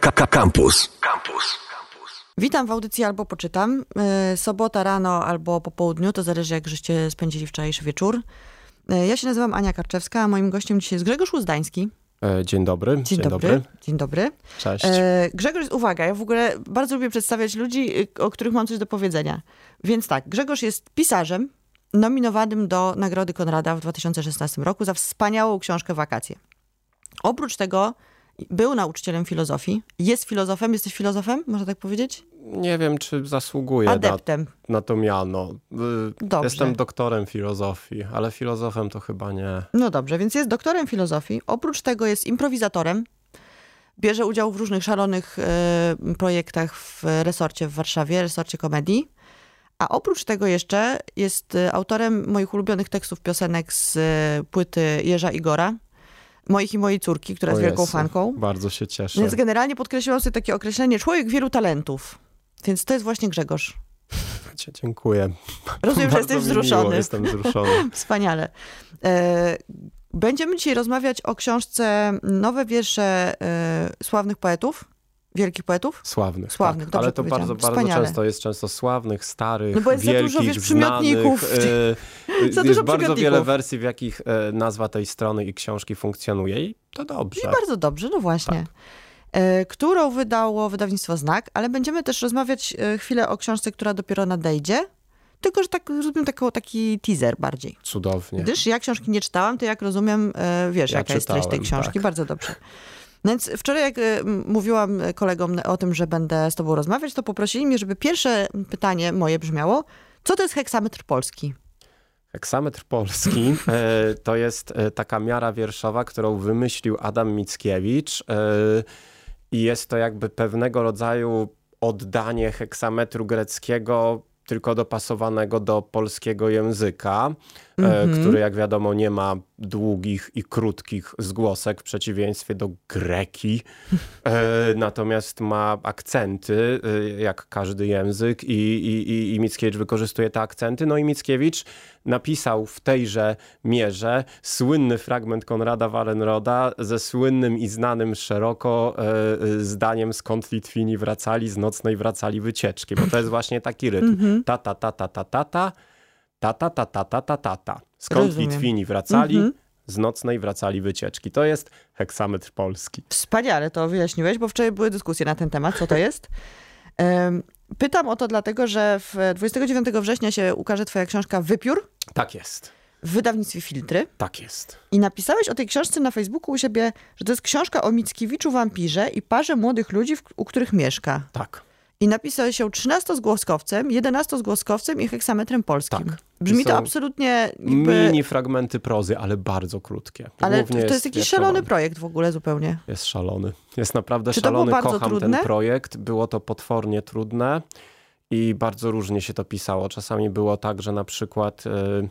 Campus. Campus. Witam w audycji albo poczytam. E, sobota rano albo po południu, to zależy jak żeście spędzili wczorajszy wieczór. E, ja się nazywam Ania Karczewska, a moim gościem dzisiaj jest Grzegorz Łuzdański. E, dzień dobry. Dzień, Dzień dobry. dobry. Dzień dobry. Cześć. Grzegorz, uwaga, ja w ogóle bardzo lubię przedstawiać ludzi, o których mam coś do powiedzenia. Więc tak, Grzegorz jest pisarzem nominowanym do Nagrody Konrada w 2016 roku za wspaniałą książkę Wakacje. Oprócz tego był nauczycielem filozofii. Jest filozofem. Jesteś filozofem, można tak powiedzieć? Nie wiem, czy zasługuje Adeptem. Na, na to miano. Y, dobrze. Jestem doktorem filozofii, ale filozofem to chyba nie. No dobrze, więc jest doktorem filozofii. Oprócz tego jest improwizatorem. Bierze udział w różnych szalonych y, projektach w resorcie w Warszawie, resorcie komedii. A oprócz tego jeszcze jest y, autorem moich ulubionych tekstów piosenek z płyty Jerza Igora moich i mojej córki, która jest wielką fanką. Bardzo się cieszę. Więc generalnie podkreśliłam sobie takie określenie człowiek wielu talentów. Więc to jest właśnie Grzegorz. Dziękuję. Rozumiem, że jesteś wzruszony. Miło, jestem wzruszony. Wspaniale. E, będziemy dzisiaj rozmawiać o książce Nowe wiersze e, sławnych poetów wielkich poetów? Sławnych. Sławnych, tak. Ale to bardzo, bardzo często jest często sławnych, starych, no bo jest wielkich, za dużo, wiesz, przymiotników. Znanych, e, za dużo jest bardzo wiele wersji, w jakich e, nazwa tej strony i książki funkcjonuje i to dobrze. I bardzo dobrze, no właśnie. Tak. E, którą wydało wydawnictwo Znak, ale będziemy też rozmawiać e, chwilę o książce, która dopiero nadejdzie. Tylko, że tak zrobimy taki teaser bardziej. Cudownie. Gdyż ja książki nie czytałam, to jak rozumiem, e, wiesz, ja jaka czytałem, jest treść tej książki. Tak. Bardzo dobrze. No więc wczoraj, jak y, mówiłam kolegom o tym, że będę z tobą rozmawiać, to poprosili mnie, żeby pierwsze pytanie moje brzmiało, co to jest heksametr polski? Heksametr polski e, to jest e, taka miara wierszowa, którą wymyślił Adam Mickiewicz e, i jest to jakby pewnego rodzaju oddanie heksametru greckiego tylko dopasowanego do polskiego języka, mm -hmm. który jak wiadomo nie ma długich i krótkich zgłosek w przeciwieństwie do greki. E, natomiast ma akcenty, e, jak każdy język i, i, i Mickiewicz wykorzystuje te akcenty. No i Mickiewicz napisał w tejże mierze słynny fragment Konrada Wallenroda ze słynnym i znanym szeroko zdaniem skąd Litwini wracali, z nocnej wracali wycieczki, bo to jest właśnie taki rytm. Mhm. Ta, ta, ta, ta, ta, ta, ta, ta, ta, ta, ta, ta, ta, ta, ta. Skąd Rozumiem. Litwini wracali, mhm. z nocnej wracali wycieczki. To jest heksametr polski. Wspaniale to wyjaśniłeś, bo wczoraj były dyskusje na ten temat, co to jest. Pytam o to dlatego, że 29 września się ukaże twoja książka Wypiór. Tak jest. W wydawnictwie Filtry. Tak jest. I napisałeś o tej książce na Facebooku u siebie, że to jest książka o Mickiewiczu wampirze i parze młodych ludzi, u których mieszka. Tak. I napisałeś ją 13-zgłoskowcem, 11-zgłoskowcem i heksametrem polskim. Tak. Brzmi to absolutnie jakby... Mini fragmenty prozy, ale bardzo krótkie. Ale Głównie to jest, jakiś szalony projekt w ogóle zupełnie. Jest szalony. Jest naprawdę Czy szalony. To Kocham trudne? ten projekt. Było to potwornie trudne i bardzo różnie się to pisało. Czasami było tak, że na przykład... Yy,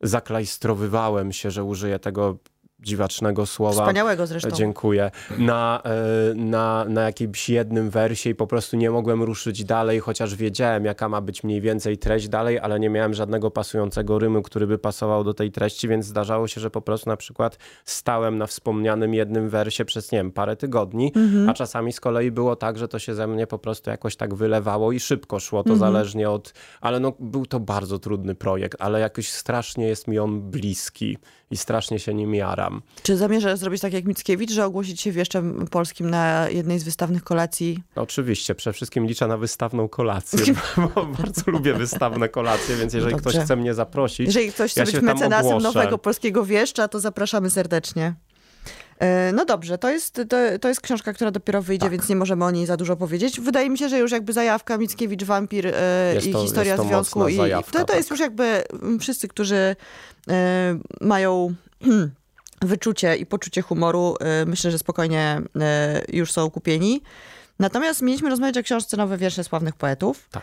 zaklajstrowywałem się, że użyję tego dziwacznego słowa. Wspaniałego zresztą. Dziękuję. Na, e, na, na jakimś jednym wersie i po prostu nie mogłem ruszyć dalej, chociaż wiedziałem, jaka ma być mniej więcej treść dalej, ale nie miałem żadnego pasującego rymu, który by pasował do tej treści, więc zdarzało się, że po prostu na przykład stałem na wspomnianym jednym wersie przez, nie wiem, parę tygodni, mhm. a czasami z kolei było tak, że to się ze mnie po prostu jakoś tak wylewało i szybko szło, to mhm. zależnie od... Ale no, był to bardzo trudny projekt, ale jakoś strasznie jest mi on bliski i strasznie się nim jaram. Czy zamierzasz zrobić tak jak Mickiewicz, że ogłosić się wieszczem polskim na jednej z wystawnych kolacji? Oczywiście, przede wszystkim liczę na wystawną kolację, bo bardzo lubię wystawne kolacje, więc jeżeli ktoś chce mnie zaprosić, Jeżeli ktoś chce ja być mecenasem nowego polskiego wieszcza, to zapraszamy serdecznie. E, no dobrze, to jest, to, to jest książka, która dopiero wyjdzie, tak. więc nie możemy o niej za dużo powiedzieć. Wydaje mi się, że już jakby zajawka Mickiewicz, Wampir e, i historia związku. I zajawka, to, to jest tak. już jakby wszyscy, którzy e, mają wyczucie i poczucie humoru, myślę, że spokojnie już są kupieni. Natomiast mieliśmy rozmawiać o książce Nowe wiersze sławnych poetów. Tak.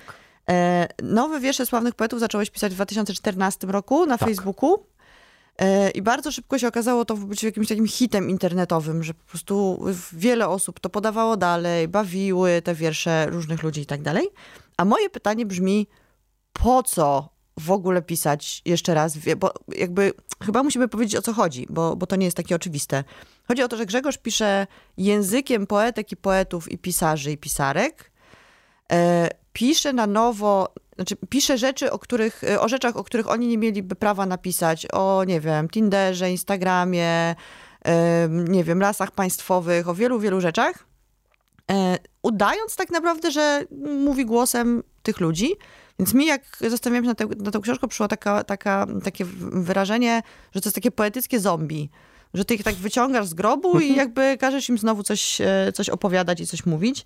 Nowe wiersze sławnych poetów zacząłeś pisać w 2014 roku na tak. Facebooku. E, I bardzo szybko się okazało to być jakimś takim hitem internetowym, że po prostu wiele osób to podawało dalej, bawiły te wiersze różnych ludzi i tak dalej. A moje pytanie brzmi, po co w ogóle pisać jeszcze raz, bo jakby chyba musimy powiedzieć o co chodzi, bo, bo to nie jest takie oczywiste. Chodzi o to, że Grzegorz pisze językiem poetek i poetów i pisarzy i pisarek. E, pisze na nowo, znaczy pisze rzeczy, o, których, o rzeczach, o których oni nie mieliby prawa napisać, o nie wiem, Tinderze, Instagramie, e, nie wiem, lasach państwowych, o wielu, wielu rzeczach. E, udając tak naprawdę, że mówi głosem tych ludzi, więc mi, jak zastanawiałam się nad, te, nad tą książką, przyszło taka, taka, takie wyrażenie, że to jest takie poetyckie zombie. Że ty ich tak wyciągasz z grobu i jakby każesz im znowu coś, e, coś opowiadać i coś mówić.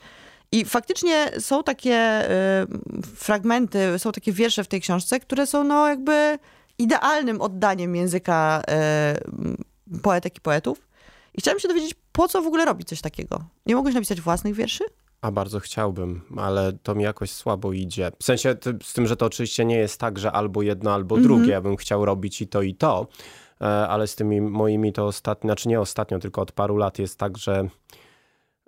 I faktycznie są takie y, fragmenty, są takie wiersze w tej książce, które są no jakby idealnym oddaniem języka y, poetek i poetów. I chciałam się dowiedzieć, po co w ogóle robić coś takiego? Nie mogłeś napisać własnych wierszy? A bardzo chciałbym, ale to mi jakoś słabo idzie. W sensie z tym, że to oczywiście nie jest tak, że albo jedno, albo mm -hmm. drugie. Ja bym chciał robić i to, i to, e, ale z tymi moimi to ostatnio, znaczy nie ostatnio, tylko od paru lat jest tak, że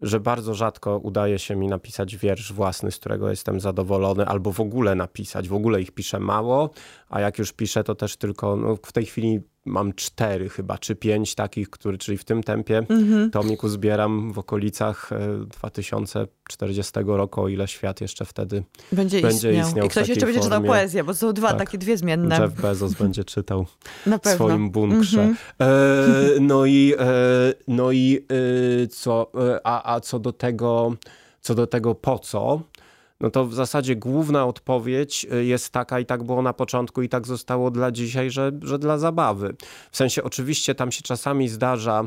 że bardzo rzadko udaje się mi napisać wiersz własny, z którego jestem zadowolony, albo w ogóle napisać. W ogóle ich piszę mało, a jak już piszę, to też tylko no, w tej chwili mam cztery chyba, czy pięć takich, który, czyli w tym tempie mhm. tomiku zbieram w okolicach 2040 e, roku, o ile świat jeszcze wtedy będzie, będzie istniał. istniał I ktoś jeszcze będzie czytał poezję, bo są dwa tak. takie dwie zmienne. Jeff Bezos będzie czytał w swoim bunkrze. Mhm. E, no i, e, no i e, co, e, a, a co do tego, co do tego po co, no to w zasadzie główna odpowiedź y, jest taka i tak było na początku i tak zostało dla dzisiaj, że, że dla zabawy. W sensie oczywiście tam się czasami zdarza,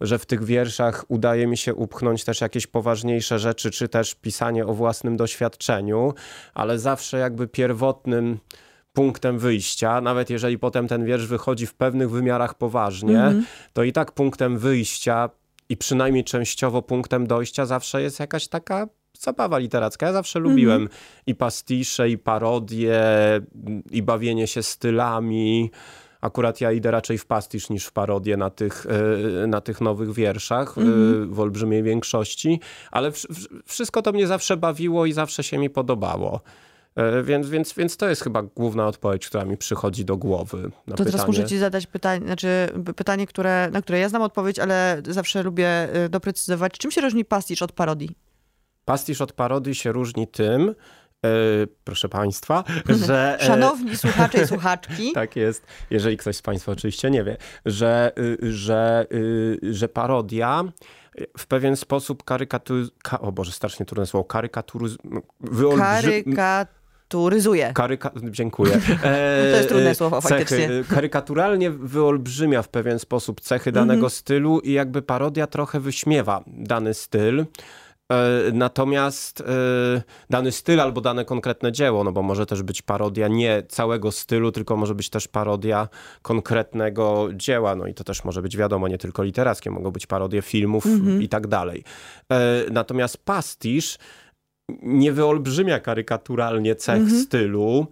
że w tych wierszach udaje mi się upchnąć też jakieś poważniejsze rzeczy, czy też pisanie o własnym doświadczeniu, ale zawsze jakby pierwotnym punktem wyjścia, nawet jeżeli potem ten wiersz wychodzi w pewnych wymiarach poważnie, mm -hmm. to i tak punktem wyjścia i przynajmniej częściowo punktem dojścia zawsze jest jakaś taka zabawa literacka. Ja zawsze lubiłem mm -hmm. i pastisze, i parodie, i bawienie się stylami. Akurat ja idę raczej w pastisz niż w parodię na tych, e, na tych nowych wierszach mm -hmm. w olbrzymiej większości, ale wszystko to mnie zawsze bawiło i zawsze się mi podobało. E, więc, więc, więc to jest chyba główna odpowiedź, która mi przychodzi do głowy. To pytanie. teraz muszę ci zadać pytanie, znaczy pytanie, które, na które ja znam odpowiedź, ale zawsze lubię doprecyzować. Czym się różni pastisz od parodii? Pastisz od parodii się różni tym, Yy, proszę Państwa, że. E, Szanowni słuchacze i słuchaczki. tak jest, jeżeli ktoś z Państwa oczywiście nie wie, że, yy, że, yy, że parodia w pewien sposób karykatury... Ka o Boże, strasznie trudne słowo. Karykaturyz... Wyolbrzy... Karykaturyzuje. Karyka... Dziękuję. E, to jest trudne słowo cechy. faktycznie. Karykaturalnie wyolbrzymia w pewien sposób cechy danego mm -hmm. stylu i jakby parodia trochę wyśmiewa dany styl. E, natomiast e, dany styl albo dane konkretne dzieło, no bo może też być parodia nie całego stylu, tylko może być też parodia konkretnego dzieła. No i to też może być wiadomo, nie tylko literackie, mogą być parodie filmów mhm. i tak dalej. E, natomiast pastisz nie wyolbrzymia karykaturalnie cech mhm. stylu,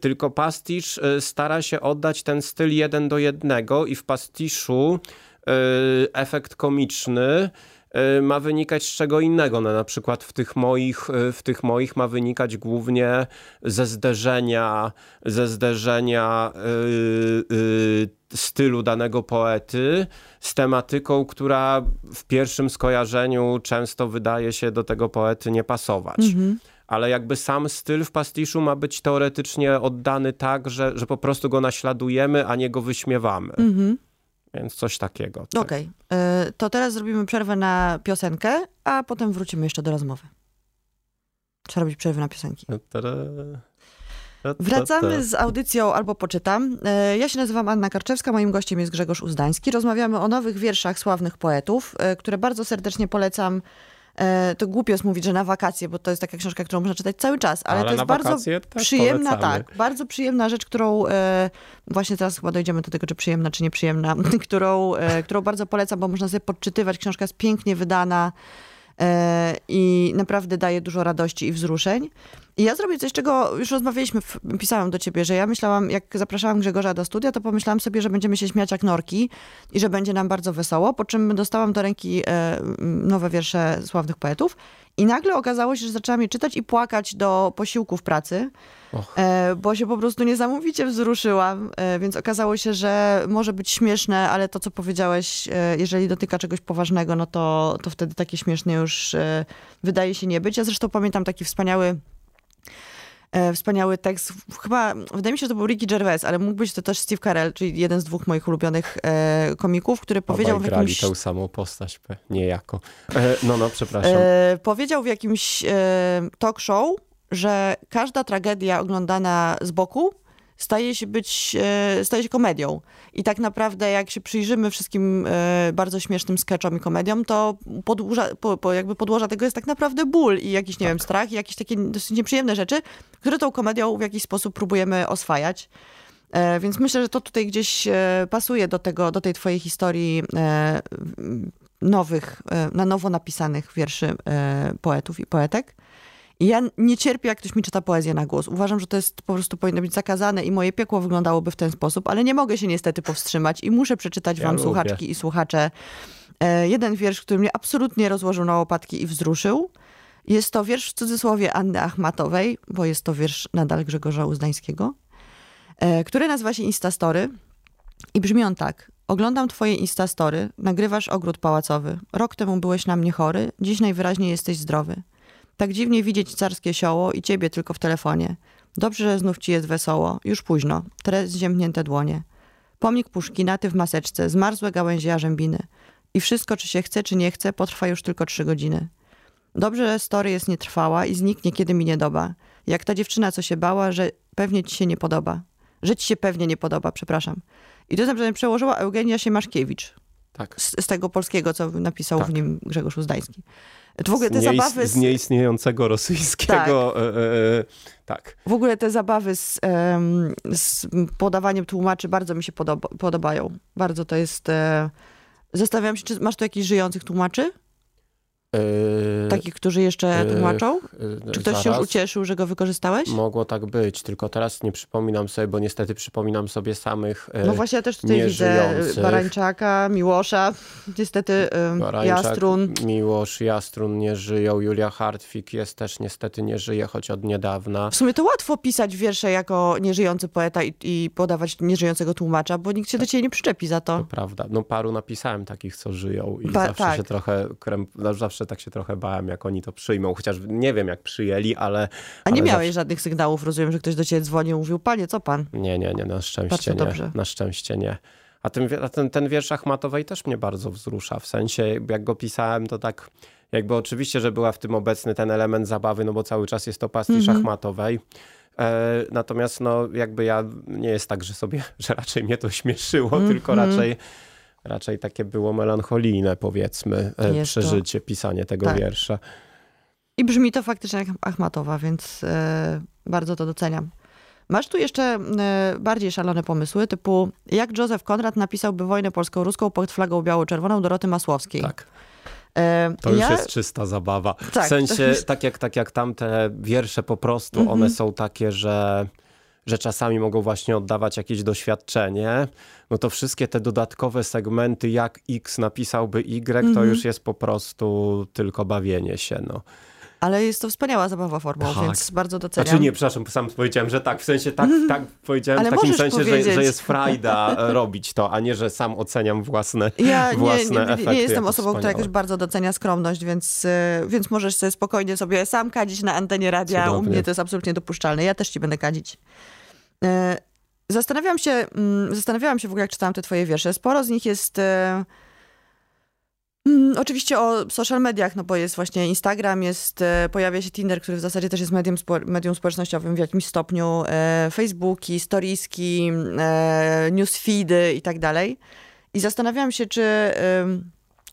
tylko pastisz stara się oddać ten styl jeden do jednego i w pastiszu efekt komiczny ma wynikać z czego innego. No, na przykład w tych, moich, y, w tych moich ma wynikać głównie ze zderzenia, ze zderzenia yy, yy, stylu danego poety z tematyką, która w pierwszym skojarzeniu często wydaje się do tego poety nie pasować. Mhm ale jakby sam styl w pastiszu ma być teoretycznie oddany tak, że, że po prostu go naśladujemy, a nie go wyśmiewamy. Mhm. Więc coś takiego. Tak. Okej, okay. to teraz zrobimy przerwę na piosenkę, a potem wrócimy jeszcze do rozmowy. Trzeba robić przerwę na piosenki. Wracamy z audycją albo poczytam. E, ja się nazywam Anna Karczewska, moim gościem jest Grzegorz Uzdański. Rozmawiamy o nowych wierszach sławnych poetów, e, które bardzo serdecznie polecam E, to głupio jest mówić, że na wakacje, bo to jest taka książka, którą można czytać cały czas, ale, ale to jest bardzo przyjemna, polecamy. tak, bardzo przyjemna rzecz, którą e, właśnie teraz chyba dojdziemy do tego, czy przyjemna, czy nieprzyjemna, którą, e, którą bardzo polecam, bo można sobie podczytywać. Książka jest pięknie wydana i naprawdę daje dużo radości i wzruszeń. I ja zrobię coś, czego już rozmawialiśmy, pisałam do ciebie, że ja myślałam, jak zapraszałam Grzegorza do studia, to pomyślałam sobie, że będziemy się śmiać jak norki i że będzie nam bardzo wesoło, po czym dostałam do ręki e, nowe wiersze sławnych poetów i nagle okazało się, że zaczęłam je czytać i płakać do posiłków pracy, Och. e, bo się po prostu niesamowicie wzruszyłam, e, więc okazało się, że może być śmieszne, ale to, co powiedziałeś, jeżeli dotyka czegoś poważnego, no to, to wtedy takie śmieszne już wydaje się nie być. Ja zresztą pamiętam taki wspaniały wspaniały tekst. Chyba, wydaje mi się, że to był Ricky Gervais, ale mógł być to też Steve Carell, czyli jeden z dwóch moich ulubionych e, komików, który powiedział Obaj w jakimś... tę samą postać, niejako. E, no, no, przepraszam. E, powiedział w jakimś e, talk show, że każda tragedia oglądana z boku staje się być, e, staje się komedią. I tak naprawdę jak się przyjrzymy wszystkim e, bardzo śmiesznym sketchom i komediom, to podłoża, po, po jakby podłoża tego jest tak naprawdę ból i jakiś, nie wiem, strach i jakieś takie dosyć nieprzyjemne rzeczy, które tą komedią w jakiś sposób próbujemy oswajać. E, Więc myślę, że to tutaj gdzieś pasuje do tego, do tej twojej historii nowych, na nowo napisanych wierszy poetów i poetek. Ja nie cierpię, jak ktoś mi czyta poezję na głos. Uważam, że to jest po prostu powinno być zakazane i moje piekło wyglądałoby w ten sposób, ale nie mogę się niestety powstrzymać i muszę przeczytać Ja wam, lubię. słuchaczki i słuchacze, e, jeden wiersz, który mnie absolutnie rozłożył na łopatki i wzruszył. Jest to wiersz w cudzysłowie Anny Achmatowej, bo jest to wiersz nadal Grzegorza Uzdańskiego, e, który nazywa się Instastory i brzmi on tak. Oglądam twoje Instastory, nagrywasz ogród pałacowy. Rok temu byłeś na mnie chory, dziś najwyraźniej jesteś zdrowy. Tak dziwnie widzieć carskie sioło i ciebie tylko w telefonie. Dobrze, że znów ci jest wesoło. Już późno. Tre zziębnięte dłonie. Pomnik Puszkina, ty w maseczce, zmarzłe gałęzie jarzębiny. I wszystko, czy się chce, czy nie chce, potrwa już tylko trzy godziny. Dobrze, że story jest nietrwała i zniknie, kiedy mi nie doba. Jak ta dziewczyna, co się bała, że pewnie ci się nie podoba. Że ci się pewnie nie podoba, przepraszam. I to napisane, przełożyła Eugenia Siemaszkiewicz tak. z, z tego polskiego, co napisał Tak. w nim Grzegorz Uzdański. W ogóle te z, nieist- zabawy... z Z, nieistniejącego rosyjskiego. E, e, e, tak. w ogóle te zabawy z, em, z podawaniem tłumaczy bardzo mi się podoba, podobają. Bardzo to jest... E, zastanawiam się, czy masz tu jakichś żyjących tłumaczy? E, Takich, którzy jeszcze e, tłumaczą? e, Czy ktoś się już ucieszył, że go wykorzystałeś? Mogło tak być, tylko teraz nie przypominam sobie, bo niestety przypominam sobie samych e, No właśnie ja też tutaj widzę. Barańczaka, Miłosza, niestety Barańczak, Jastrun. Miłosz, Jastrun nie żyją, Julia Hartwig jest też niestety nie żyje, choć od niedawna. W sumie to łatwo pisać wiersze jako nieżyjący poeta i, i podawać nieżyjącego tłumacza, bo nikt się do ciebie nie przyczepi za To to. prawda. No paru napisałem takich, co żyją i Ba- zawsze tak. się trochę, krem, no, zawsze tak się trochę bałem, jak oni to przyjmą, chociaż nie wiem, jak przyjęli, ale... A nie ale miałeś zawsze- żadnych sygnałów, rozumiem, że ktoś do ciebie dzwonił, mówił, panie, co pan? Nie, nie, nie, na szczęście nie. dobrze. Na szczęście nie. A ten, ten, ten wiersz Achmatowej też mnie bardzo wzrusza. W sensie, jak go pisałem, to tak jakby oczywiście, że była w tym obecny ten element zabawy, no bo cały czas jest to pastisz Mhm. Achmatowej. E, natomiast no jakby ja, nie jest tak, że sobie, że raczej mnie to śmieszyło, tylko Mhm. raczej, raczej takie było melancholijne powiedzmy e, Jest to. przeżycie, pisanie tego Tak. wiersza. I brzmi to faktycznie jak Achmatowa, więc e, bardzo to doceniam. Masz tu jeszcze e, bardziej szalone pomysły, typu jak Józef Konrad napisałby wojnę polską-ruską pod flagą biało-czerwoną Doroty Masłowskiej. Tak. To już ja, jest czysta zabawa. Tak, w sensie, to- tak jak, tak jak tamte wiersze po prostu, Mhm. one są takie, że, że czasami mogą właśnie oddawać jakieś doświadczenie, no to wszystkie te dodatkowe segmenty, jak X napisałby Y, to Mhm. już jest po prostu tylko bawienie się, no. Ale jest to wspaniała zabawa formą, Tak. więc bardzo doceniam. Znaczy nie, przepraszam, sam powiedziałem, że tak, w sensie tak, tak powiedziałem Ale w takim sensie, że, powiedzieć. że jest frajda e, robić to, a nie, że sam oceniam własne, Ja nie, własne nie, nie, efekty nie jestem osobą, która wspaniałe. jakoś bardzo docenia skromność, więc, e, więc możesz sobie spokojnie sobie sam kadzić na antenie radia. Cudownie. U mnie to jest absolutnie dopuszczalne. Ja też ci będę kadzić. E, Zastanawiam się, mm, zastanawiałam się w ogóle, jak czytałam te twoje wiersze. Sporo z nich jest... e, mm, Oczywiście o social mediach, no bo jest właśnie Instagram, jest, e, pojawia się Tinder, który w zasadzie też jest medium, spo, medium społecznościowym w jakimś stopniu, e, Facebooki, storieski, e, newsfeedy i tak dalej. I zastanawiałam się, czy,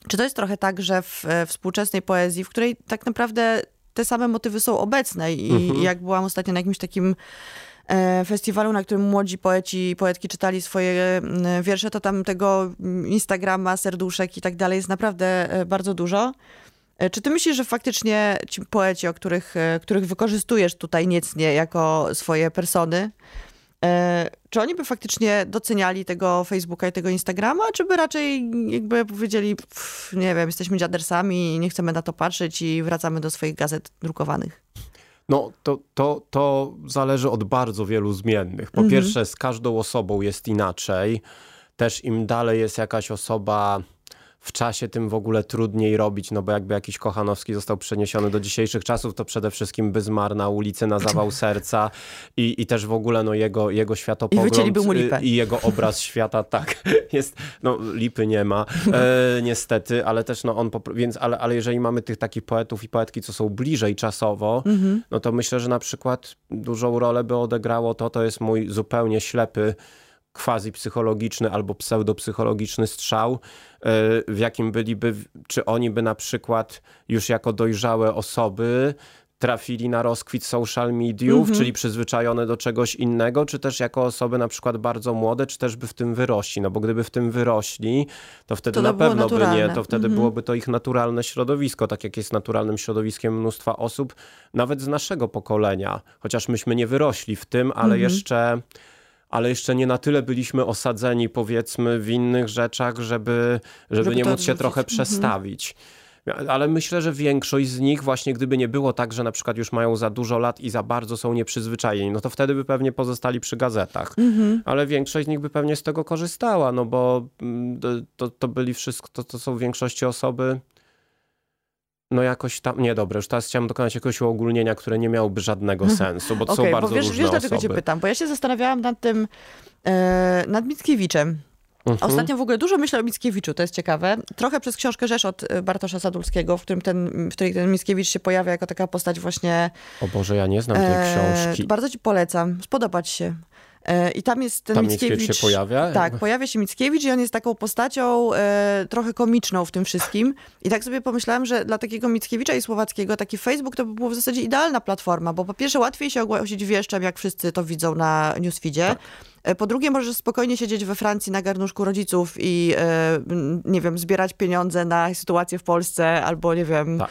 czy to jest trochę tak, że w współczesnej poezji, w której tak naprawdę te same motywy są obecne i Mhm. jak byłam ostatnio na jakimś takim festiwalu, na którym młodzi poeci i poetki czytali swoje mm, wiersze, to tam tego Instagrama, serduszek i tak dalej jest naprawdę e, bardzo dużo. E, czy ty myślisz, że faktycznie ci poeci, o których, e, których wykorzystujesz tutaj niecnie jako swoje persony, e, czy oni by faktycznie doceniali tego Facebooka i tego Instagrama, czy by raczej jakby powiedzieli, pff, nie wiem, jesteśmy dziadersami, nie chcemy na to patrzeć i wracamy do swoich gazet drukowanych? No, to, to, to zależy od bardzo wielu zmiennych. Po Mhm. pierwsze, z każdą osobą jest inaczej. Też im dalej jest jakaś osoba w czasie, tym w ogóle trudniej robić, no bo jakby jakiś Kochanowski został przeniesiony do dzisiejszych czasów, to przede wszystkim by zmarł na ulicy na zawał serca i, i też w ogóle no jego, jego światopogląd I y, i jego obraz świata, tak, jest, no lipy nie ma, e, niestety, ale też no on, więc, ale, ale jeżeli mamy tych takich poetów i poetki, co są bliżej czasowo, Mhm. no to myślę, że na przykład dużą rolę by odegrało to, to jest mój zupełnie ślepy, quasi psychologiczny albo pseudopsychologiczny strzał, y, w jakim byliby, czy oni by na przykład już jako dojrzałe osoby trafili na rozkwit social mediów, Mhm. czyli przyzwyczajone do czegoś innego, czy też jako osoby na przykład bardzo młode, czy też by w tym wyrośli. No bo gdyby w tym wyrośli, to wtedy To na pewno by nie, to wtedy Mhm. byłoby to ich naturalne środowisko, tak jak jest naturalnym środowiskiem mnóstwa osób, nawet z naszego pokolenia. Chociaż myśmy nie wyrośli w tym, ale Mhm. jeszcze ale jeszcze nie na tyle byliśmy osadzeni, powiedzmy, w innych rzeczach, żeby, żeby, Żeby nie móc się trochę Mhm. przestawić. Ale myślę, że większość z nich, właśnie gdyby nie było tak, że na przykład już mają za dużo lat i za bardzo są nieprzyzwyczajeni, no to wtedy by pewnie pozostali przy gazetach. Mhm. Ale większość z nich by pewnie z tego korzystała, no bo mm, to, to byli wszystko, to, to są w większości osoby, no jakoś tam, nie dobra, już teraz chciałem dokonać jakiegoś uogólnienia, które nie miałoby żadnego sensu, bo to są Okej, bardzo bo wiesz, różne wiesz dlaczego osoby. cię pytam? Bo ja się zastanawiałam nad tym, e, nad Mickiewiczem. Mhm. Ostatnio w ogóle dużo myślę o Mickiewiczu, to jest ciekawe. Trochę przez książkę Rzesz od e, Bartosza Sadulskiego, w, którym ten, w której ten Mickiewicz się pojawia jako taka postać właśnie... O Boże, ja nie znam tej e, książki. Bardzo ci polecam, spodobać się. E, I tam jest ten Tam Mickiewicz... Mickiewicz się pojawia? Tak, pojawia się Mickiewicz i on jest taką postacią e, trochę komiczną w tym wszystkim. I tak sobie pomyślałam, że dla takiego Mickiewicza i Słowackiego taki Facebook to by było w zasadzie idealna platforma, bo po pierwsze łatwiej się ogłosić wieszczem, jak wszyscy to widzą na newsfeedzie. Tak. E, Po drugie, możesz spokojnie siedzieć we Francji na garnuszku rodziców i, e, nie wiem, zbierać pieniądze na sytuację w Polsce albo, nie wiem, Tak.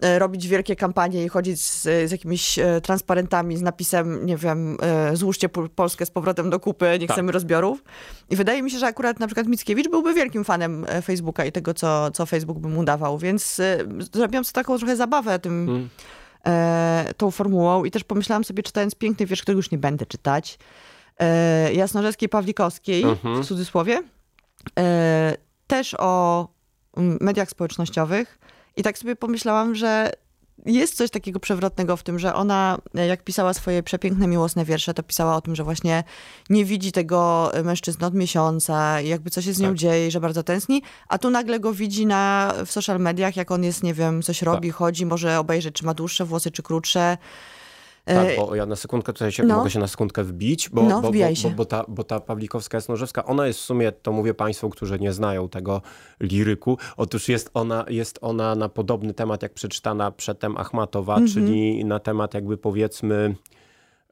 E, robić wielkie kampanie i chodzić z, z jakimiś e, transparentami z napisem, nie wiem, e, złóżcie Pol- Polskę z powrotem do kupy, nie Tak. chcemy rozbiorów. I wydaje mi się, że akurat na przykład Mickiewicz byłby wielkim fanem Facebooka i tego, co, co Facebook by mu dawał, więc zrobiłam sobie taką trochę zabawę tym, Mm. e, tą formułą i też pomyślałam sobie, czytając piękny wiersz, którego już nie będę czytać, e, Jasnorzewskiej Pawlikowskiej, Mhm. w cudzysłowie, e, też o mediach społecznościowych i tak sobie pomyślałam, że jest coś takiego przewrotnego w tym, że ona, e, jak pisała swoje przepiękne, miłosne wiersze, to pisała o tym, że właśnie nie widzi tego mężczyzny od miesiąca i jakby coś się z nią Tak. dzieje że bardzo tęskni, a tu nagle go widzi na, w social mediach, jak on jest, nie wiem, coś robi, chodzi, może obejrzeć, czy ma dłuższe włosy, czy krótsze. Tak, E, bo ja na sekundkę tutaj się, no. mogę się na sekundkę wbić, bo, No, bo, bo, bo, bo, ta, bo ta Pawlikowska Jasnorzewska, ona jest w sumie, to mówię państwu, którzy nie znają tego liryku, otóż jest ona, jest ona na podobny temat, jak przeczytana przedtem Achmatowa, Mhm. czyli na temat jakby powiedzmy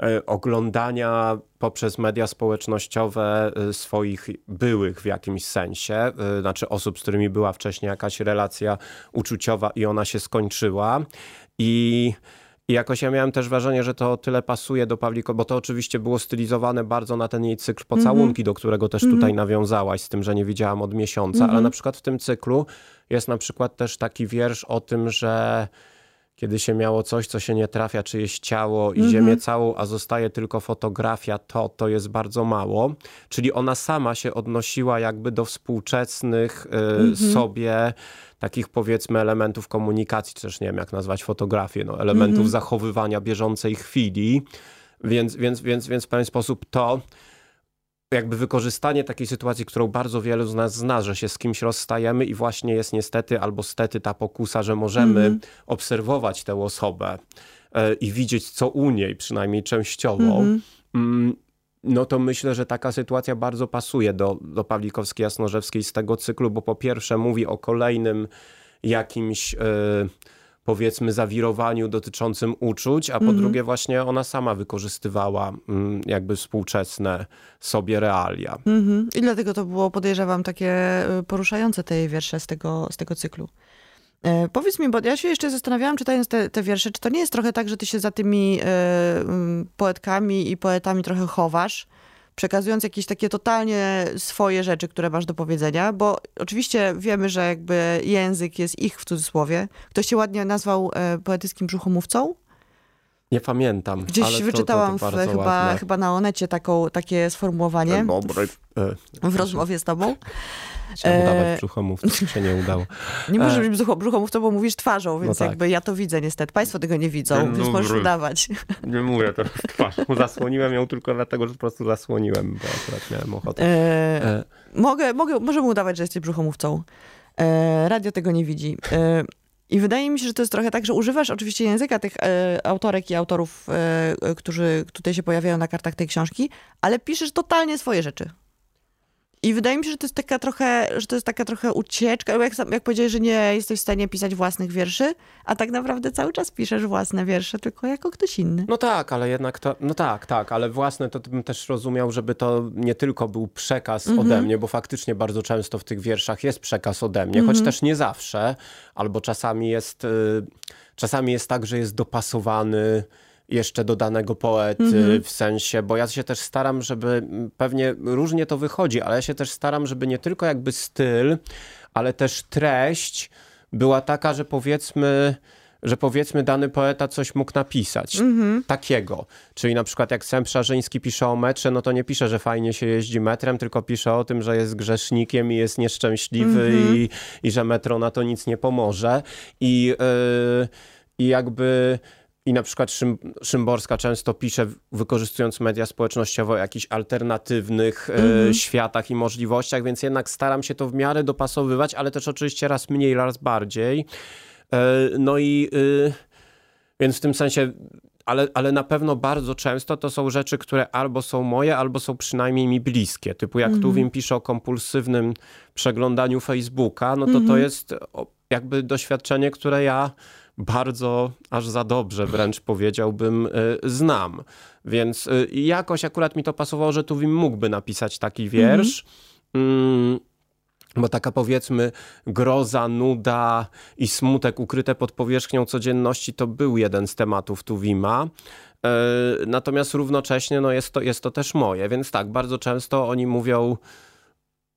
e, oglądania poprzez media społecznościowe e, swoich byłych w jakimś sensie, znaczy osób, z którymi była wcześniej jakaś relacja uczuciowa i ona się skończyła i i jakoś ja miałem też wrażenie, że to tyle pasuje do Pawliko, bo to oczywiście było stylizowane bardzo na ten jej cykl pocałunki, do którego też tutaj nawiązałaś, z tym, że nie widziałam od miesiąca, ale na przykład w tym cyklu jest na przykład też taki wiersz o tym, że kiedy się miało coś, co się nie trafia, czyjeś ciało i ziemię całą, a zostaje tylko fotografia, to to jest bardzo mało. Czyli ona sama się odnosiła jakby do współczesnych y, sobie takich powiedzmy elementów komunikacji, czy też nie wiem jak nazwać fotografię, no, elementów zachowywania bieżącej chwili. Więc, więc, więc, więc w pewien sposób to jakby wykorzystanie takiej sytuacji, którą bardzo wielu z nas zna, że się z kimś rozstajemy i właśnie jest niestety albo stety ta pokusa, że możemy obserwować tę osobę e, i widzieć co u niej, przynajmniej częściowo, mm, no to myślę, że taka sytuacja bardzo pasuje do, do Pawlikowskiej Jasnorzewskiej z tego cyklu, bo po pierwsze mówi o kolejnym jakimś e, powiedzmy zawirowaniu dotyczącym uczuć, a po drugie właśnie ona sama wykorzystywała mm, jakby współczesne sobie realia. Mhm. I dlatego to było, podejrzewam, takie y, poruszające te jej wiersze z tego, z tego cyklu. E, powiedz mi, bo ja się jeszcze zastanawiałam, czytając te, te wiersze, czy to nie jest trochę tak, że ty się za tymi e, poetkami i poetami trochę chowasz, przekazując jakieś takie totalnie swoje rzeczy, które masz do powiedzenia, bo oczywiście wiemy, że jakby język jest ich w cudzysłowie. Ktoś się ładnie nazwał e, poetyckim brzuchomówcą. Nie pamiętam. Gdzieś ale to- wyczytałam to, to w, chyba, ładne. chyba na Onecie taką, takie sformułowanie Dobry. E, w rozmowie z tobą. Chciałem udawać E, brzuchomówcę, się nie udało. Nie możesz E. być brzucho- brzuchomówcą, bo mówisz twarzą, więc tak. jakby ja to widzę niestety. Państwo tego nie widzą, więc możesz udawać. Nie mówię teraz w twarz. Zasłoniłem ją tylko dlatego, że po prostu zasłoniłem, bo akurat miałem ochotę. E, E, mogę, mogę, możemy udawać, że jesteś brzuchomówcą. E, radio tego nie widzi. I wydaje mi się, że to jest trochę tak, że używasz oczywiście języka tych e, autorek i autorów, e, e, którzy tutaj się pojawiają na kartach tej książki, ale piszesz totalnie swoje rzeczy. I wydaje mi się, że to jest taka trochę, że to jest taka trochę ucieczka, jak, jak powiedziałeś, że nie jesteś w stanie pisać własnych wierszy, a tak naprawdę cały czas piszesz własne wiersze, tylko jako ktoś inny. No tak, ale jednak to, no tak, tak, ale własne to bym też rozumiał, żeby to nie tylko był przekaz Mhm. ode mnie, bo faktycznie bardzo często w tych wierszach jest przekaz ode mnie, Mhm. choć też nie zawsze, albo czasami jest, y, czasami jest tak, że jest dopasowany jeszcze do danego poety, Mhm. w sensie, bo ja się też staram, żeby, pewnie różnie to wychodzi, ale ja się też staram, żeby nie tylko jakby styl, ale też treść była taka, że powiedzmy, że powiedzmy dany poeta coś mógł napisać. Takiego. Czyli na przykład jak Sem Szarzyński pisze o metrze, no to nie pisze, że fajnie się jeździ metrem, tylko pisze o tym, że jest grzesznikiem i jest nieszczęśliwy i, i że metro na to nic nie pomoże. I, yy, i jakby... I na przykład Szym, Szymborska często pisze, wykorzystując media społecznościowe, o jakichś alternatywnych e, światach i możliwościach, więc jednak staram się to w miarę dopasowywać, ale też oczywiście raz mniej, raz bardziej. E, no i y, więc w tym sensie, ale, ale na pewno bardzo często to są rzeczy, które albo są moje, albo są przynajmniej mi bliskie. Typu jak Tuwim pisze o kompulsywnym przeglądaniu Facebooka, no to to jest o, jakby doświadczenie, które ja bardzo, aż za dobrze wręcz powiedziałbym, y, znam. Więc y, jakoś akurat mi to pasowało, że Tuwim mógłby napisać taki wiersz. Mm, bo taka powiedzmy groza, nuda i smutek ukryte pod powierzchnią codzienności to był jeden z tematów Tuwima. E, Natomiast równocześnie no jest, to, jest to też moje, więc tak, bardzo często oni mówią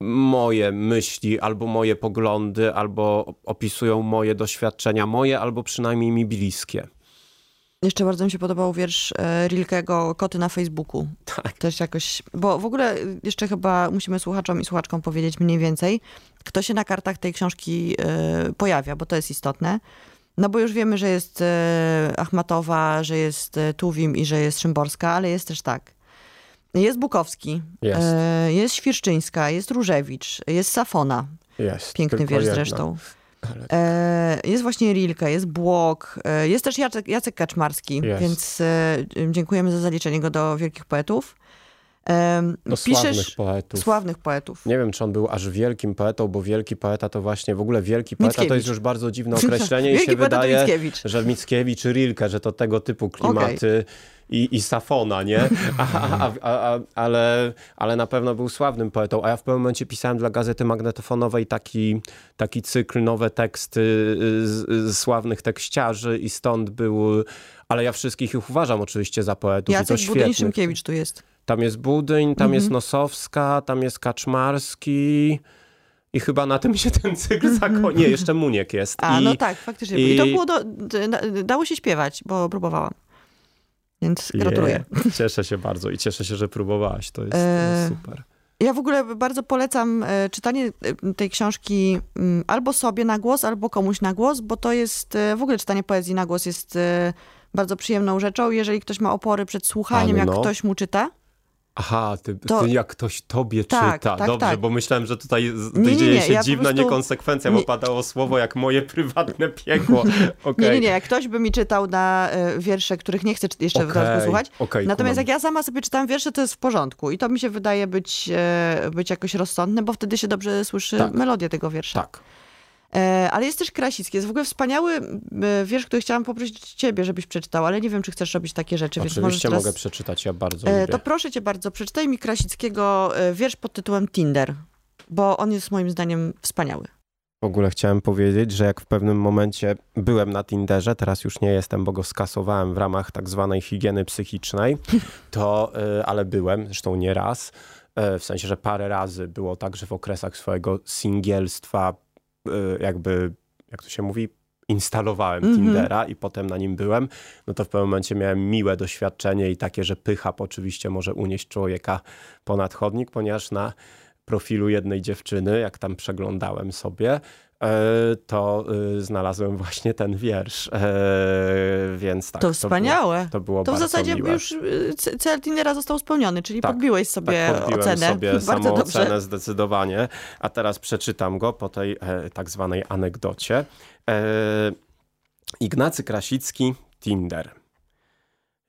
moje myśli, albo moje poglądy, albo opisują moje doświadczenia, moje, albo przynajmniej mi bliskie. Jeszcze bardzo mi się podobał wiersz e, Rilkego Koty na Facebooku. Tak. Też jakoś, bo w ogóle jeszcze chyba musimy słuchaczom i słuchaczkom powiedzieć mniej więcej, kto się na kartach tej książki e, pojawia, bo to jest istotne. No bo już wiemy, że jest e, Achmatowa, że jest Tuwim i że jest Szymborska, ale jest też tak. Jest Bukowski, Jest. e, jest Świerszczyńska, jest Różewicz, jest Safona, Jest. piękny wiersz jedna. zresztą. Ale- E, jest właśnie Rilke, jest Błok, e, jest też Jacek, Jacek Kaczmarski, więc e, dziękujemy za zaliczenie go do wielkich poetów. Do sławnych poetów. sławnych poetów. Nie wiem, czy on był aż wielkim poetą, bo wielki poeta to właśnie, w ogóle wielki poeta to Mickiewicz. jest już bardzo dziwne określenie i się to wydaje, Mickiewicz. że Mickiewicz, Rilke, że to tego typu klimaty i, i Safona, nie? A, a, a, ale, ale na pewno był sławnym poetą, a ja w pewnym momencie pisałem dla Gazety Magnetofonowej taki, taki cykl, nowe teksty z, z sławnych tekściarzy i stąd był, ale ja wszystkich ich uważam oczywiście za poetów i to Jacek Budyń. Szymkiewicz tu jest. Tam jest Budyń, tam Mhm. jest Nosowska, tam jest Kaczmarski i chyba na tym się ten cykl zakończy. Nie, jeszcze Muniek jest. A, I, no tak, faktycznie. I, to i- było do, dało się śpiewać, bo próbowałam. Więc gratuluję. Je, cieszę się bardzo i cieszę się, że próbowałaś. To jest, E, super. Ja w ogóle bardzo polecam e, czytanie e, tej książki mm, albo sobie na głos, albo komuś na głos, bo to jest, e, w ogóle czytanie poezji na głos jest bardzo przyjemną rzeczą. Jeżeli ktoś ma opory przed słuchaniem, Ale jak no. ktoś mu czyta, Aha, ty, to- ty jak ktoś tobie Tak, czyta. tak, Dobrze, tak. bo myślałem, że tutaj Nie, nie, dzieje nie, się ja dziwna prostu- niekonsekwencja, bo nie- padało słowo jak moje prywatne piekło. nie, Okay. nie, nie, jak ktoś by mi czytał na e, wiersze, których nie chcę jeszcze w dodatku słuchać, Okej, Natomiast kumam. jak ja sama sobie czytam wiersze, to jest w porządku. I to mi się wydaje być, e, być jakoś rozsądne, bo wtedy się dobrze słyszy Tak. melodię tego wiersza. Tak. E, ale jest też Krasicki. Jest w ogóle wspaniały e, wiersz, który chciałam poprosić ciebie, żebyś przeczytał, ale nie wiem, czy chcesz robić takie rzeczy. więc Oczywiście teraz... mogę przeczytać, ja bardzo E, lubię. To proszę cię bardzo, przeczytaj mi Krasickiego wiersz pod tytułem Tinder, bo on jest moim zdaniem wspaniały. W ogóle chciałem powiedzieć, że jak w pewnym momencie byłem na Tinderze, teraz już nie jestem, bo go skasowałem w ramach tak zwanej higieny psychicznej, to, ale byłem, zresztą nie raz, w sensie, że parę razy było tak, że w okresach swojego singielstwa jakby, jak to się mówi, instalowałem Mhm. Tindera i potem na nim byłem, no to w pewnym momencie miałem miłe doświadczenie i takie, że pycha oczywiście może unieść człowieka ponad chodnik, ponieważ na profilu jednej dziewczyny, jak tam przeglądałem sobie, to e, znalazłem właśnie ten wiersz. E, Więc tak. to wspaniałe. To było, to było To w zasadzie miłe. już y, cel Tindera został spełniony, czyli Tak, podbiłeś sobie tak, ocenę. sobie Bardzo samą dobrze. ocenę zdecydowanie, a teraz przeczytam go po tej e, tak zwanej anegdocie. E, Ignacy Krasicki, Tinder.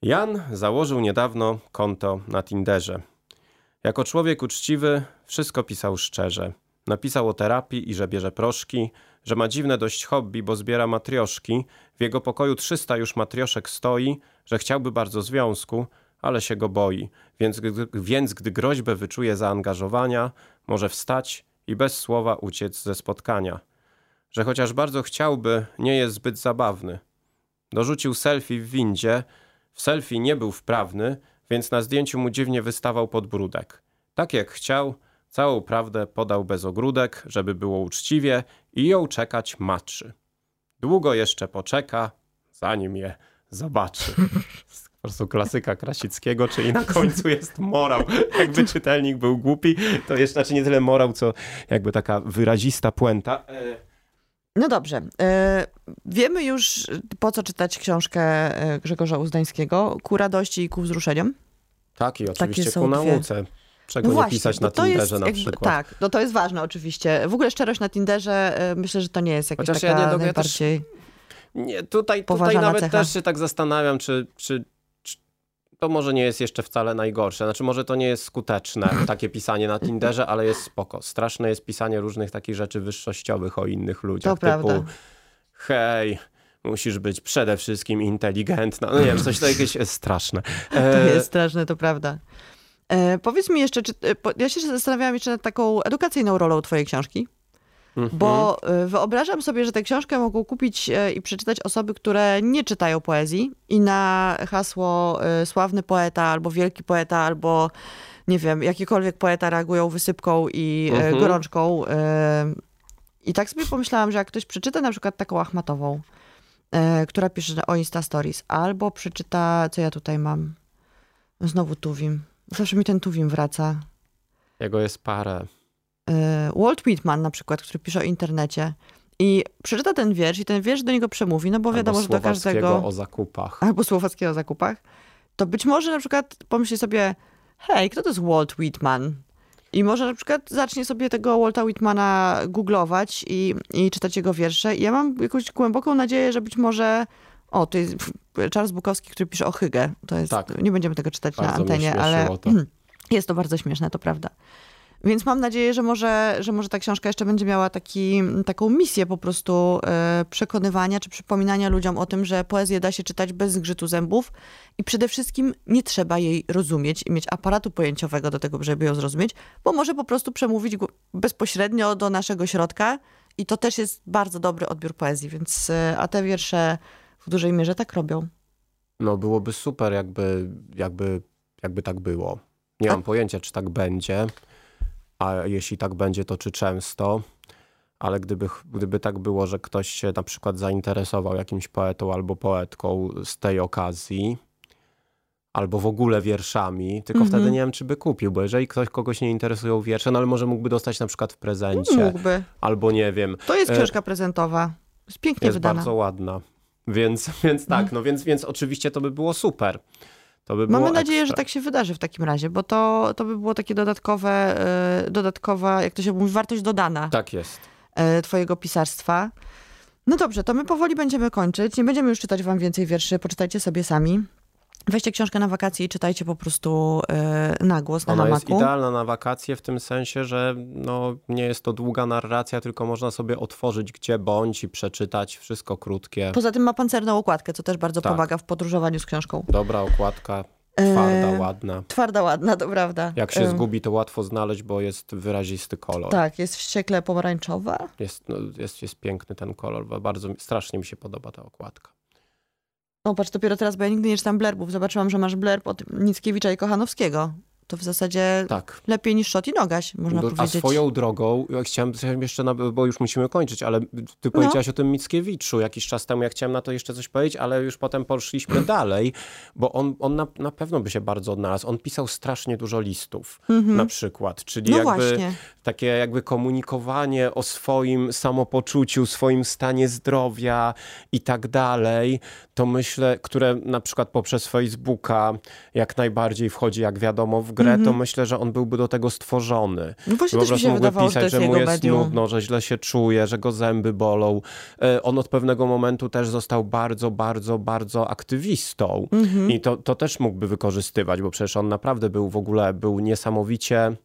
Jan założył niedawno konto na Tinderze. Jako człowiek uczciwy wszystko pisał szczerze. Napisał o terapii i że bierze proszki, że ma dziwne dość hobby, bo zbiera matrioszki. W jego pokoju 300 już matrioszek stoi, że chciałby bardzo związku, ale się go boi. Więc, więc gdy groźbę wyczuje zaangażowania, może wstać i bez słowa uciec ze spotkania. Że chociaż bardzo chciałby, nie jest zbyt zabawny. Dorzucił selfie w windzie. W selfie nie był wprawny, więc na zdjęciu mu dziwnie wystawał podbródek. Tak jak chciał, całą prawdę podał bez ogródek, żeby było uczciwie i ją czekać matrzy. Długo jeszcze poczeka, zanim je zobaczy. Po prostu klasyka Krasickiego, czyli na końcu jest morał. Jakby czytelnik był głupi, to jeszcze, znaczy nie tyle morał, co jakby taka wyrazista puenta. E, No dobrze. E, wiemy już, po co czytać książkę e, Grzegorza Uzdańskiego. Ku radości i ku wzruszeniom. Tak, i oczywiście ku dwie. Czego nie pisać na to jest Tinderze na przykład. Tak, no to jest ważne oczywiście. W ogóle szczerość na Tinderze, e, myślę, że to nie jest jakaś Chociaż taka ja nie też- najbardziej... Nie, tutaj, tutaj nawet cecha. też się tak zastanawiam, czy, czy, czy to może nie jest jeszcze wcale najgorsze. Znaczy, może to nie jest skuteczne, takie pisanie na Tinderze, ale jest spoko. Straszne jest pisanie różnych takich rzeczy wyższościowych o innych ludziach. To typu, prawda. hej, musisz być przede wszystkim inteligentna. No nie wiem, coś to jakieś jest straszne. To jest straszne, to prawda. E, powiedz mi jeszcze, czy, e, ja się zastanawiałam jeszcze nad taką edukacyjną rolą twojej książki, mhm. bo e, wyobrażam sobie, że tę książkę mogą kupić i przeczytać osoby, które nie czytają poezji i na hasło sławny poeta albo wielki poeta albo nie wiem, jakikolwiek poeta reagują wysypką i Mhm. gorączką. I tak sobie pomyślałam, że jak ktoś przeczyta na przykład taką Achmatową, która pisze o Insta Stories, albo przeczyta, co ja tutaj mam, znowu Tuwim. Zawsze mi ten Tuwim wraca. Jego jest parę. E, Walt Whitman na przykład, który pisze o internecie i przeczyta ten wiersz i ten wiersz do niego przemówi, no bo wiadomo, że do każdego... o zakupach. Albo słowackiego o zakupach. To być może na przykład pomyśli sobie, hej, kto to jest Walt Whitman? I może na przykład zacznie sobie tego Walta Whitmana googlować i, i czytać jego wiersze. I ja mam jakąś głęboką nadzieję, że być może... O, to jest Charles Bukowski, który pisze o Hygge. To jest, Tak. Nie będziemy tego czytać na Bardzo mnie antenie, ale to. jest to bardzo śmieszne, to prawda. Więc mam nadzieję, że może, że może ta książka jeszcze będzie miała taki, taką misję po prostu e, przekonywania czy przypominania ludziom o tym, że poezję da się czytać bez zgrzytu zębów i przede wszystkim nie trzeba jej rozumieć i mieć aparatu pojęciowego do tego, żeby ją zrozumieć, bo może po prostu przemówić bezpośrednio do naszego środka i to też jest bardzo dobry odbiór poezji, więc e, a te wiersze w dużej mierze tak robią. No byłoby super, jakby, jakby, jakby tak było. Nie A- mam pojęcia, czy tak będzie, a jeśli tak będzie, to czy często. Ale gdyby, gdyby tak było, że ktoś się na przykład zainteresował jakimś poetą albo poetką z tej okazji, albo w ogóle wierszami, tylko Mhm. wtedy nie wiem, czy by kupił, bo jeżeli ktoś kogoś nie interesują wiersze, no ale może mógłby dostać na przykład w prezencie, Mógłby. albo nie wiem, To jest E, książka prezentowa. Jest pięknie jest wydana. bardzo ładna. Więc, więc tak, no więc, więc oczywiście to by było super. To by Mamy było nadzieję, że ekstra. tak się wydarzy w takim razie, bo to, to by było takie dodatkowe, e, dodatkowa, jak to się mówi, wartość dodana Tak jest. e, twojego pisarstwa. No dobrze, to my powoli będziemy kończyć. Nie będziemy już czytać wam więcej wierszy, poczytajcie sobie sami. Weźcie książkę na wakacje i czytajcie po prostu e, na głos, na Ona jest idealna na wakacje w tym sensie, że no, nie jest to długa narracja, tylko można sobie otworzyć gdzie bądź i przeczytać wszystko krótkie. Poza tym ma pancerną okładkę, co też bardzo Tak. pomaga w podróżowaniu z książką. Dobra okładka, Twarda, E, ładna. Twarda, ładna, to prawda. Jak się E, zgubi, to łatwo znaleźć, bo jest wyrazisty kolor. Tak, jest wściekle pomarańczowa. Jest, no, jest, jest piękny ten kolor, bo bardzo, strasznie mi się podoba ta okładka. O, patrz, dopiero teraz, bo ja nigdy nie czytam blerbów. Zobaczyłam, że masz blerb od Mickiewicza i Kochanowskiego. To w zasadzie Tak. lepiej niż Szot i Nogaś, można Do- A powiedzieć. swoją drogą, ja chciałem chciałem jeszcze, na, bo już musimy kończyć, ale No. ty powiedziałaś o tym Mickiewiczu jakiś czas temu, ja chciałem na to jeszcze coś powiedzieć, ale już potem poszliśmy dalej, bo on, on na, na pewno by się bardzo odnalazł. On pisał strasznie dużo listów, na przykład, czyli No jakby właśnie. takie jakby komunikowanie o swoim samopoczuciu, swoim stanie zdrowia i tak dalej, to myślę, które na przykład poprzez Facebooka jak najbardziej wchodzi, jak wiadomo, w grę, to myślę, że on byłby do tego stworzony. No właśnie Po też mi się wydawało, pisać, że mu jest nudno, że źle się czuje, że go zęby bolą. E, On od pewnego momentu też został bardzo, bardzo, bardzo aktywistą Mhm. i to, to też mógłby wykorzystywać, bo przecież on naprawdę był w ogóle, był niesamowicie...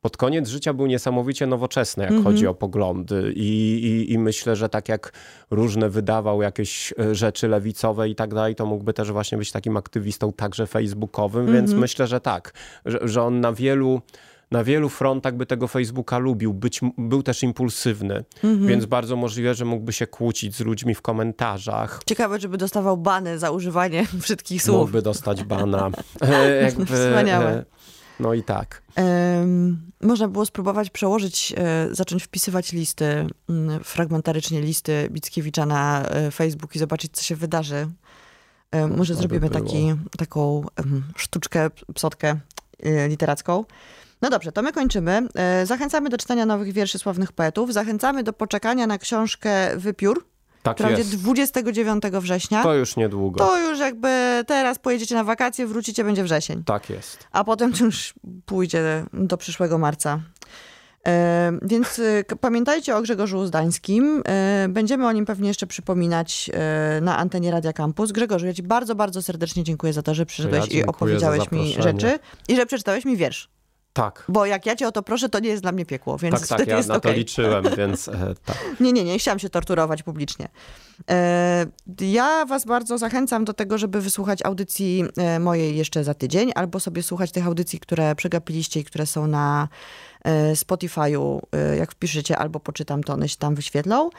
Pod koniec życia był niesamowicie nowoczesny, jak chodzi o poglądy I, i, i myślę, że tak jak różne wydawał jakieś e, rzeczy lewicowe i tak dalej, to mógłby też właśnie być takim aktywistą także facebookowym, więc myślę, że tak, że, że on na wielu na wielu frontach by tego Facebooka lubił, być, był też impulsywny, więc bardzo możliwe, że mógłby się kłócić z ludźmi w komentarzach. Ciekawe, żeby dostawał bany za używanie brzydkich słów. Mógłby dostać bana. E, jakby, Wspaniałe. e, No i tak. Można było spróbować przełożyć, e, zacząć wpisywać listy, mm, fragmentarycznie listy Mickiewicza na e, Facebook i zobaczyć, co się wydarzy. E, może to by zrobimy taki, taką sztuczkę, psotkę literacką. No dobrze, to my kończymy. Zachęcamy do czytania nowych wierszy sławnych poetów. Zachęcamy do poczekania na książkę Wypiór, Tak która będzie jest. 29 września. To już niedługo. To już jakby teraz pojedziecie na wakacje, wrócicie, będzie wrzesień Tak jest. a potem to już pójdzie do przyszłego marca. E, więc e, pamiętajcie o Grzegorzu Uzdańskim. E, będziemy o nim pewnie jeszcze przypominać e, na antenie Radia Campus. Grzegorzu, ja ci bardzo, bardzo serdecznie dziękuję za to, że przyszedłeś i dziękuję za opowiedziałeś mi rzeczy i że przeczytałeś mi wiersz. Tak. Bo jak ja cię o to proszę, to nie jest dla mnie piekło, więc Tak, tak, wtedy ja jest na to okej. liczyłem, więc e, tak. Nie, nie, nie chciałam się torturować publicznie. E, Ja was bardzo zachęcam do tego, żeby wysłuchać audycji e, mojej jeszcze za tydzień, albo sobie słuchać tych audycji, które przegapiliście i które są na e, Spotify'u. E, Jak wpiszecie albo poczytam, to one się tam wyświetlą.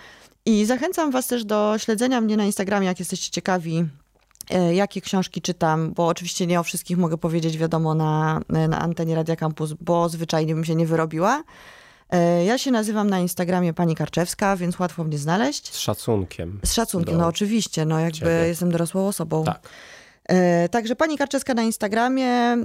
I zachęcam was też do śledzenia mnie na Instagramie, jak jesteście ciekawi, jakie książki czytam, bo oczywiście nie o wszystkich mogę powiedzieć, wiadomo, na, na antenie Radia Campus, bo zwyczajnie bym się nie wyrobiła. E, Ja się nazywam na Instagramie Pani Karczewska, więc łatwo mnie znaleźć. Z szacunkiem. Z szacunkiem, no oczywiście, no jakby ciebie. jestem dorosłą osobą. Tak. E, Także Pani Karczewska na Instagramie. E,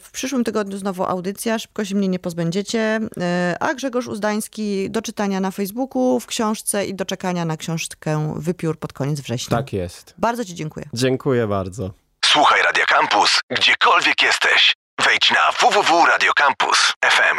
W przyszłym tygodniu znowu audycja, szybko się mnie nie pozbędziecie. E, A Grzegorz Uzdański do czytania na Facebooku, w książce i do czekania na książkę Wypiór pod koniec września. Tak jest. Bardzo Ci dziękuję. Dziękuję bardzo. Słuchaj Radio Campus, gdziekolwiek jesteś. Wejdź na www.radiocampus.fm.